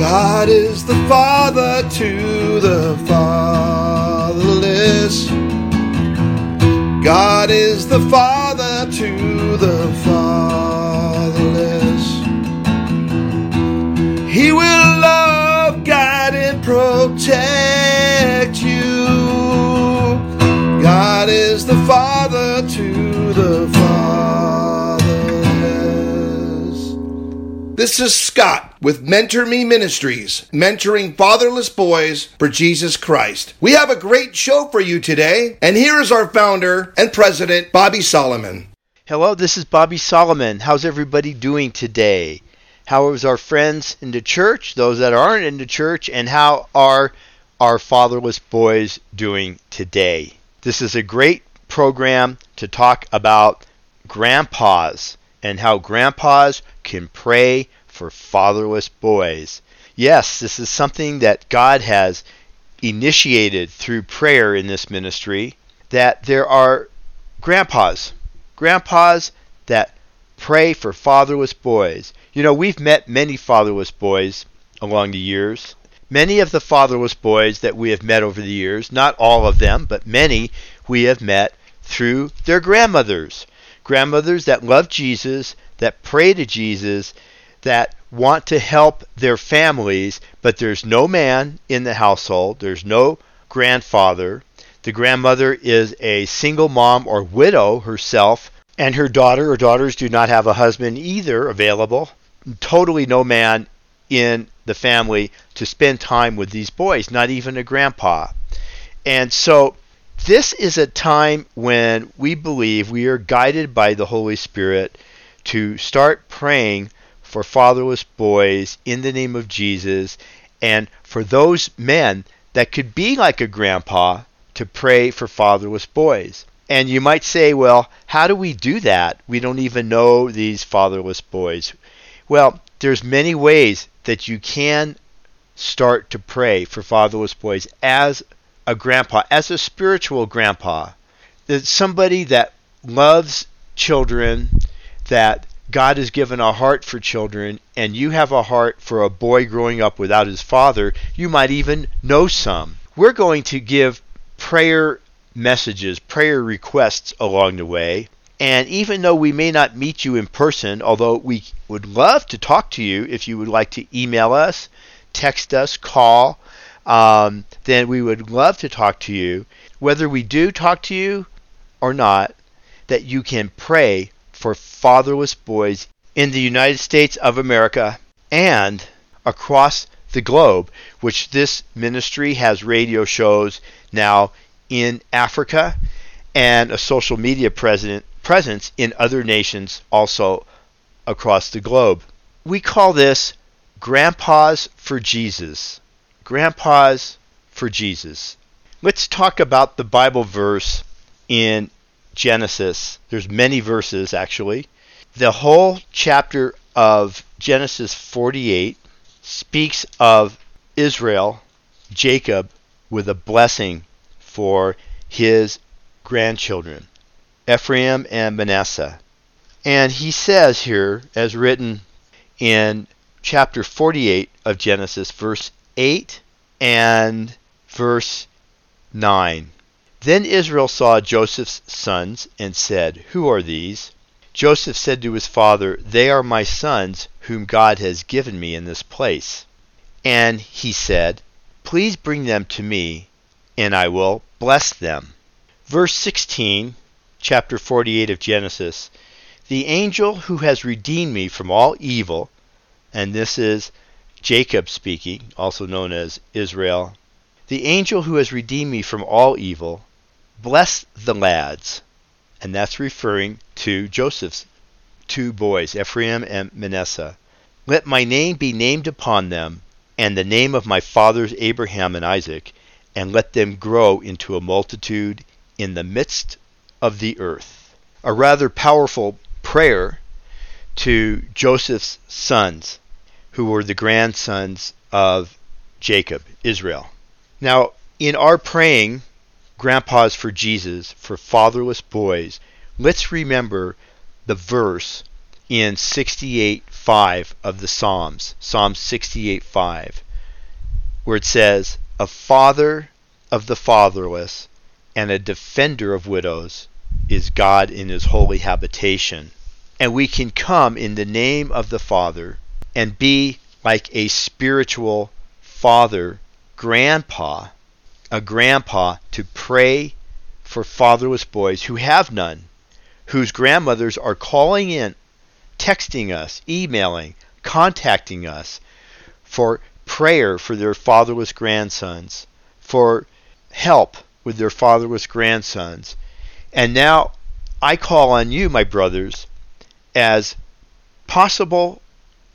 God is the father to the fatherless. God is the father to This is Scott with Mentor Me Ministries, mentoring fatherless boys for Jesus Christ. We have a great show for you today, and here is our founder and president, Bobby Solomon. Hello, this is Bobby Solomon. How's everybody doing today? How is our friends in the church, those that aren't in the church, and how are our fatherless boys doing today? This is a great program to talk about grandpas and how grandpas can pray for fatherless boys. Yes, this is something that God has initiated through prayer in this ministry that there are grandpas, grandpas that pray for fatherless boys. You know, we've met many fatherless boys along the years. Many of the fatherless boys that we have met over the years, not all of them, but many we have met through their grandmothers. Grandmothers that love Jesus, that pray to Jesus, that want to help their families, but there's no man in the household, there's no grandfather. The grandmother is a single mom or widow herself, and her daughter or daughters do not have a husband either available. Totally no man in the family to spend time with these boys, not even a grandpa. And so this is a time when we believe we are guided by the Holy Spirit to start praying for fatherless boys in the name of Jesus and for those men that could be like a grandpa to pray for fatherless boys. And you might say, well, how do we do that? We don't even know these fatherless boys. Well, there's many ways that you can start to pray for fatherless boys as a grandpa, as a spiritual grandpa. That somebody that loves children, that God has given a heart for children, and you have a heart for a boy growing up without his father, you might even know some. We're going to give prayer messages, prayer requests along the way. And even though we may not meet you in person, although we would love to talk to you if you would like to email us, text us, call, um, then we would love to talk to you. Whether we do talk to you or not, that you can pray for fatherless boys in the United States of America and across the globe, which this ministry has radio shows now in Africa and a social media presence in other nations also across the globe. We call this Grandpas for Jesus. Grandpas for Jesus. Let's talk about the Bible verse in Genesis. There's many verses actually. The whole chapter of Genesis 48 speaks of Israel, Jacob, with a blessing for his grandchildren, Ephraim and Manasseh. And he says here, as written in chapter 48 of Genesis, verse 8 and verse 9. Then Israel saw Joseph's sons and said, Who are these? Joseph said to his father, They are my sons, whom God has given me in this place. And he said, Please bring them to me, and I will bless them. Verse 16, chapter 48 of Genesis The angel who has redeemed me from all evil, and this is Jacob speaking, also known as Israel. The angel who has redeemed me from all evil bless the lads. And that's referring to Joseph's two boys, Ephraim and Manasseh. Let my name be named upon them, and the name of my fathers Abraham and Isaac, and let them grow into a multitude in the midst of the earth. A rather powerful prayer to Joseph's sons, who were the grandsons of Jacob, Israel. Now, in our praying grandpas for Jesus, for fatherless boys, let's remember the verse in 68 5 of the Psalms, Psalm 68 5, where it says, A father of the fatherless and a defender of widows is God in his holy habitation. And we can come in the name of the Father and be like a spiritual father, grandpa, a grandpa to pray for fatherless boys who have none, whose grandmothers are calling in, texting us, emailing, contacting us for prayer for their fatherless grandsons, for help with their fatherless grandsons. And now I call on you, my brothers, as possible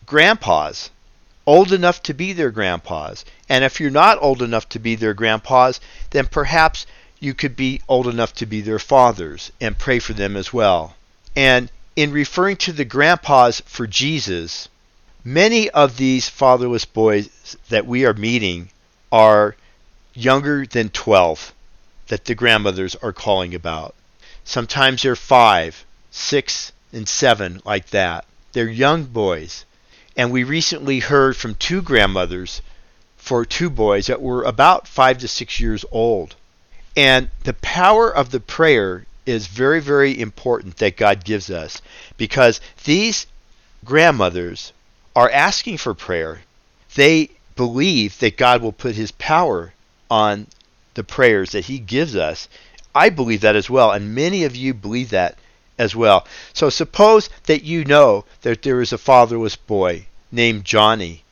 grandpas, old enough to be their grandpas. And if you're not old enough to be their grandpas, then perhaps you could be old enough to be their fathers and pray for them as well. And in referring to the grandpas for Jesus, many of these fatherless boys that we are meeting are younger than 12 that the grandmothers are calling about. Sometimes they're five, six, and seven, like that. They're young boys. And we recently heard from two grandmothers for two boys that were about five to six years old. And the power of the prayer is very, very important that God gives us because these grandmothers are asking for prayer. They believe that God will put his power on the prayers that he gives us. I believe that as well, and many of you believe that as well. So suppose that you know that there is a fatherless boy named Johnny,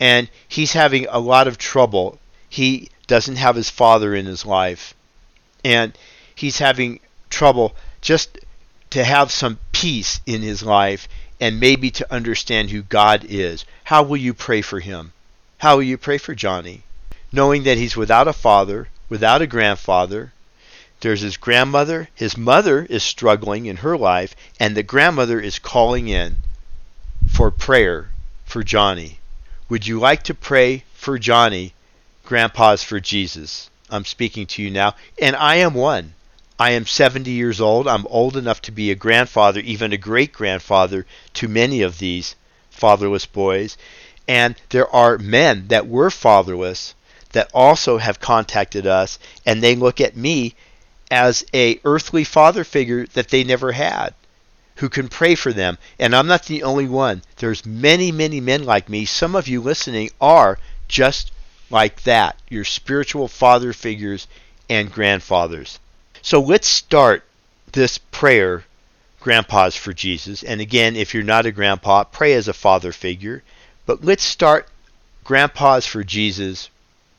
and he's having a lot of trouble. He doesn't have his father in his life, and he's having trouble just to have some peace in his life and maybe to understand who God is. How will you pray for him? How will you pray for Johnny? Knowing that he's without a father, without a grandfather. There's his grandmother. His mother is struggling in her life, and the grandmother is calling in for prayer for Johnny. Would you like to pray for Johnny? Grandpa's for Jesus. I'm speaking to you now, and I am one. I am 70 years old. I'm old enough to be a grandfather, even a great grandfather, to many of these fatherless boys. And there are men that were fatherless that also have contacted us and they look at me as a earthly father figure that they never had who can pray for them. And I'm not the only one. There's many many men like me. Some of you listening are just like that your spiritual father figures and grandfathers. So let's start this prayer grandpas for Jesus. And again if you're not a grandpa pray as a father figure. But let's start grandpas for Jesus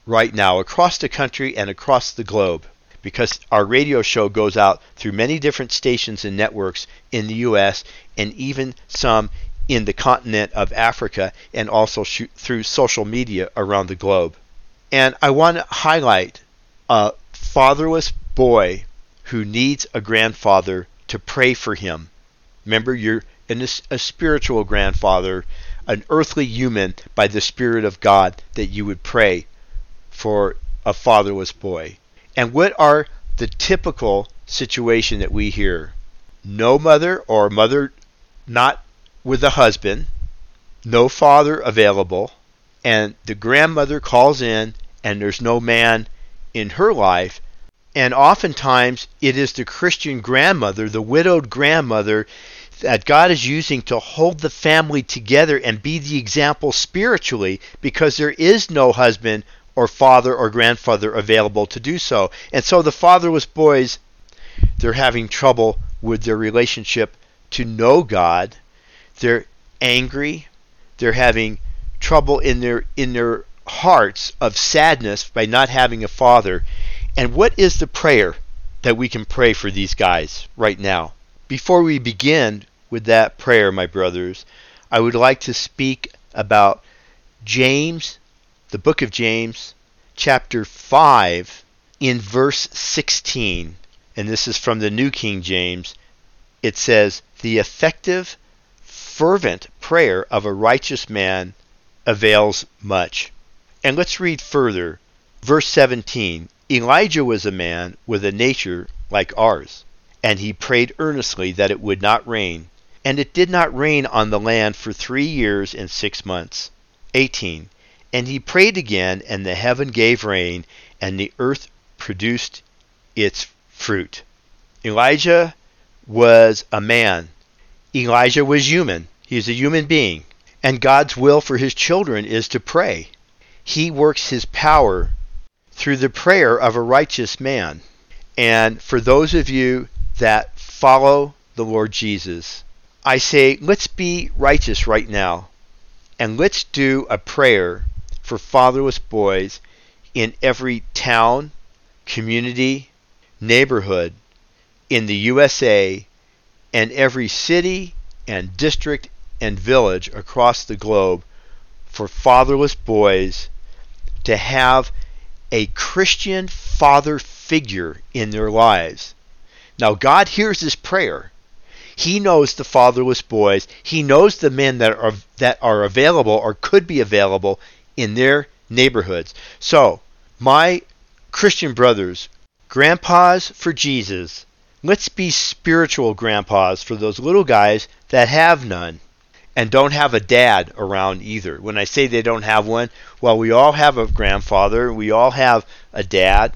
right now across the country and across the globe because our radio show goes out through many different stations and networks in the US and even some in the continent of Africa and also sh- through social media around the globe. And I want to highlight a fatherless boy who needs a grandfather to pray for him. Remember, you're a, a spiritual grandfather, an earthly human by the Spirit of God, that you would pray for a fatherless boy. And what are the typical situation that we hear? No mother or mother not with a husband, no father available, and the grandmother calls in and there's no man in her life. And oftentimes it is the Christian grandmother, the widowed grandmother, that God is using to hold the family together and be the example spiritually because there is no husband or father or grandfather available to do so. And so the fatherless boys, they're having trouble with their relationship to know God. They're angry. They're having trouble in their in their hearts of sadness by not having a father. And what is the prayer that we can pray for these guys right now? Before we begin with that prayer, my brothers, I would like to speak about James the book of James, chapter 5, in verse 16. And this is from the New King James. It says, The effective, fervent prayer of a righteous man avails much. And let's read further. Verse 17 Elijah was a man with a nature like ours, and he prayed earnestly that it would not rain, And it did not rain on the land for three years and six months. 18. And he prayed again, and the heaven gave rain, and the earth produced its fruit. Elijah was a man. Elijah was human. He is a human being. And God's will for his children is to pray. He works his power through the prayer of a righteous man. And for those of you that follow the Lord Jesus, I say, let's be righteous right now. And let's do a prayer for fatherless boys in every town, community, neighborhood in the USA and every city and district and village across the globe for fatherless boys to have a Christian father figure in their lives. Now, God hears this prayer. He knows the fatherless boys. He knows the men that are that are available or could be available in their neighborhoods. So, my Christian brothers, grandpas for Jesus, let's be spiritual grandpas for those little guys that have none and don't have a dad around either. When I say they don't have one, well, we all have a grandfather, we all have a dad,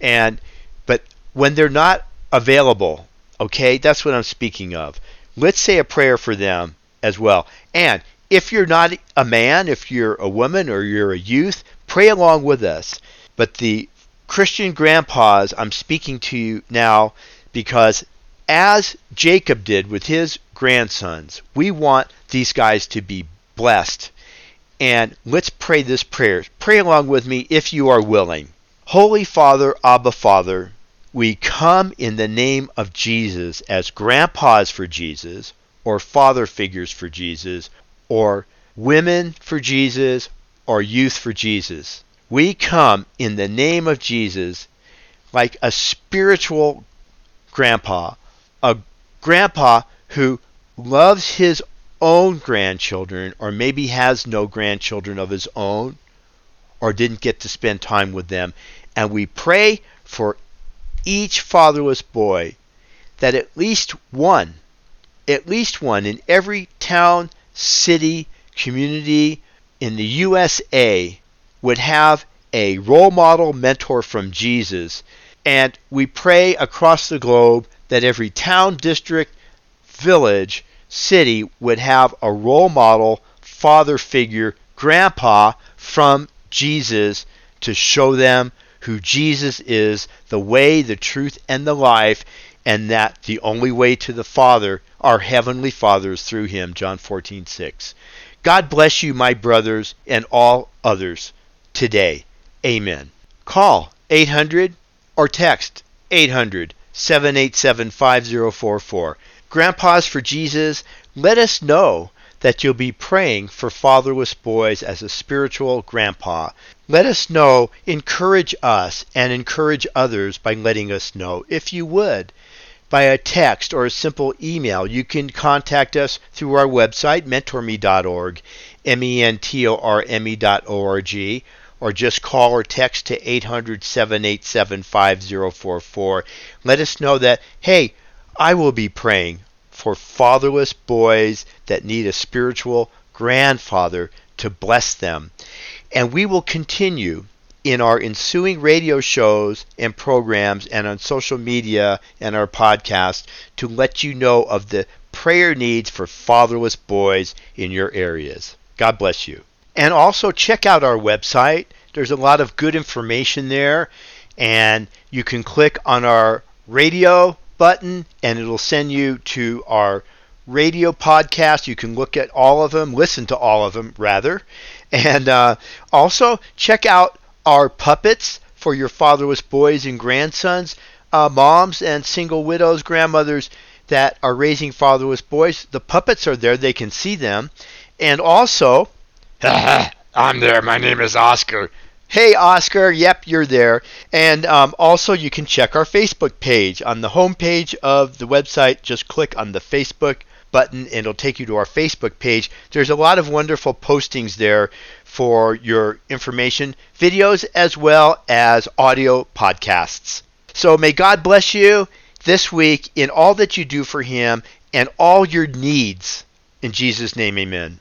and but when they're not available, okay, that's what I'm speaking of. Let's say a prayer for them as well. And if you're not a man, if you're a woman or you're a youth, pray along with us. But the Christian grandpas, I'm speaking to you now because as Jacob did with his grandsons, we want these guys to be blessed. And let's pray this prayer. Pray along with me if you are willing. Holy Father, Abba Father, we come in the name of Jesus as grandpas for Jesus, or father figures for Jesus, or women for Jesus, or youth for Jesus. We come in the name of Jesus like a spiritual grandpa, a grandpa who loves his own grandchildren, or maybe has no grandchildren of his own, or didn't get to spend time with them. And we pray for each fatherless boy that at least one, at least one in every town, city, community in the USA would have a role model mentor from Jesus. And we pray across the globe that every town, district, village, city would have a role model father figure, grandpa from Jesus to show them who Jesus is, the way, the truth, and the life, and that the only way to the Father, our heavenly Father, is through him. John 14, 6. God bless you, my brothers, and all others today. Amen. Call 800 or text 800 787 5044. Grandpas for Jesus, let us know that you'll be praying for fatherless boys as a spiritual grandpa. Let us know, encourage us, and encourage others by letting us know. If you would, by a text or a simple email, you can contact us through our website, mentorme.org, M E N T O R M E.org, or just call or text to 800 787 5044. Let us know that, hey, I will be praying for fatherless boys that need a spiritual grandfather to bless them. And we will continue in our ensuing radio shows and programs and on social media and our podcast to let you know of the prayer needs for fatherless boys in your areas. God bless you. And also check out our website. There's a lot of good information there, and you can click on our radio button and it'll send you to our radio podcast. You can look at all of them, listen to all of them, rather. And uh, also check out our puppets for your fatherless boys and grandsons, uh, moms and single widows, grandmothers that are raising fatherless boys. The puppets are there, they can see them. And also, I'm there. My name is Oscar. Hey, Oscar. Yep, you're there. And um, also, you can check our Facebook page. On the homepage of the website, just click on the Facebook button and it'll take you to our Facebook page. There's a lot of wonderful postings there for your information, videos, as well as audio podcasts. So may God bless you this week in all that you do for Him and all your needs. In Jesus' name, amen.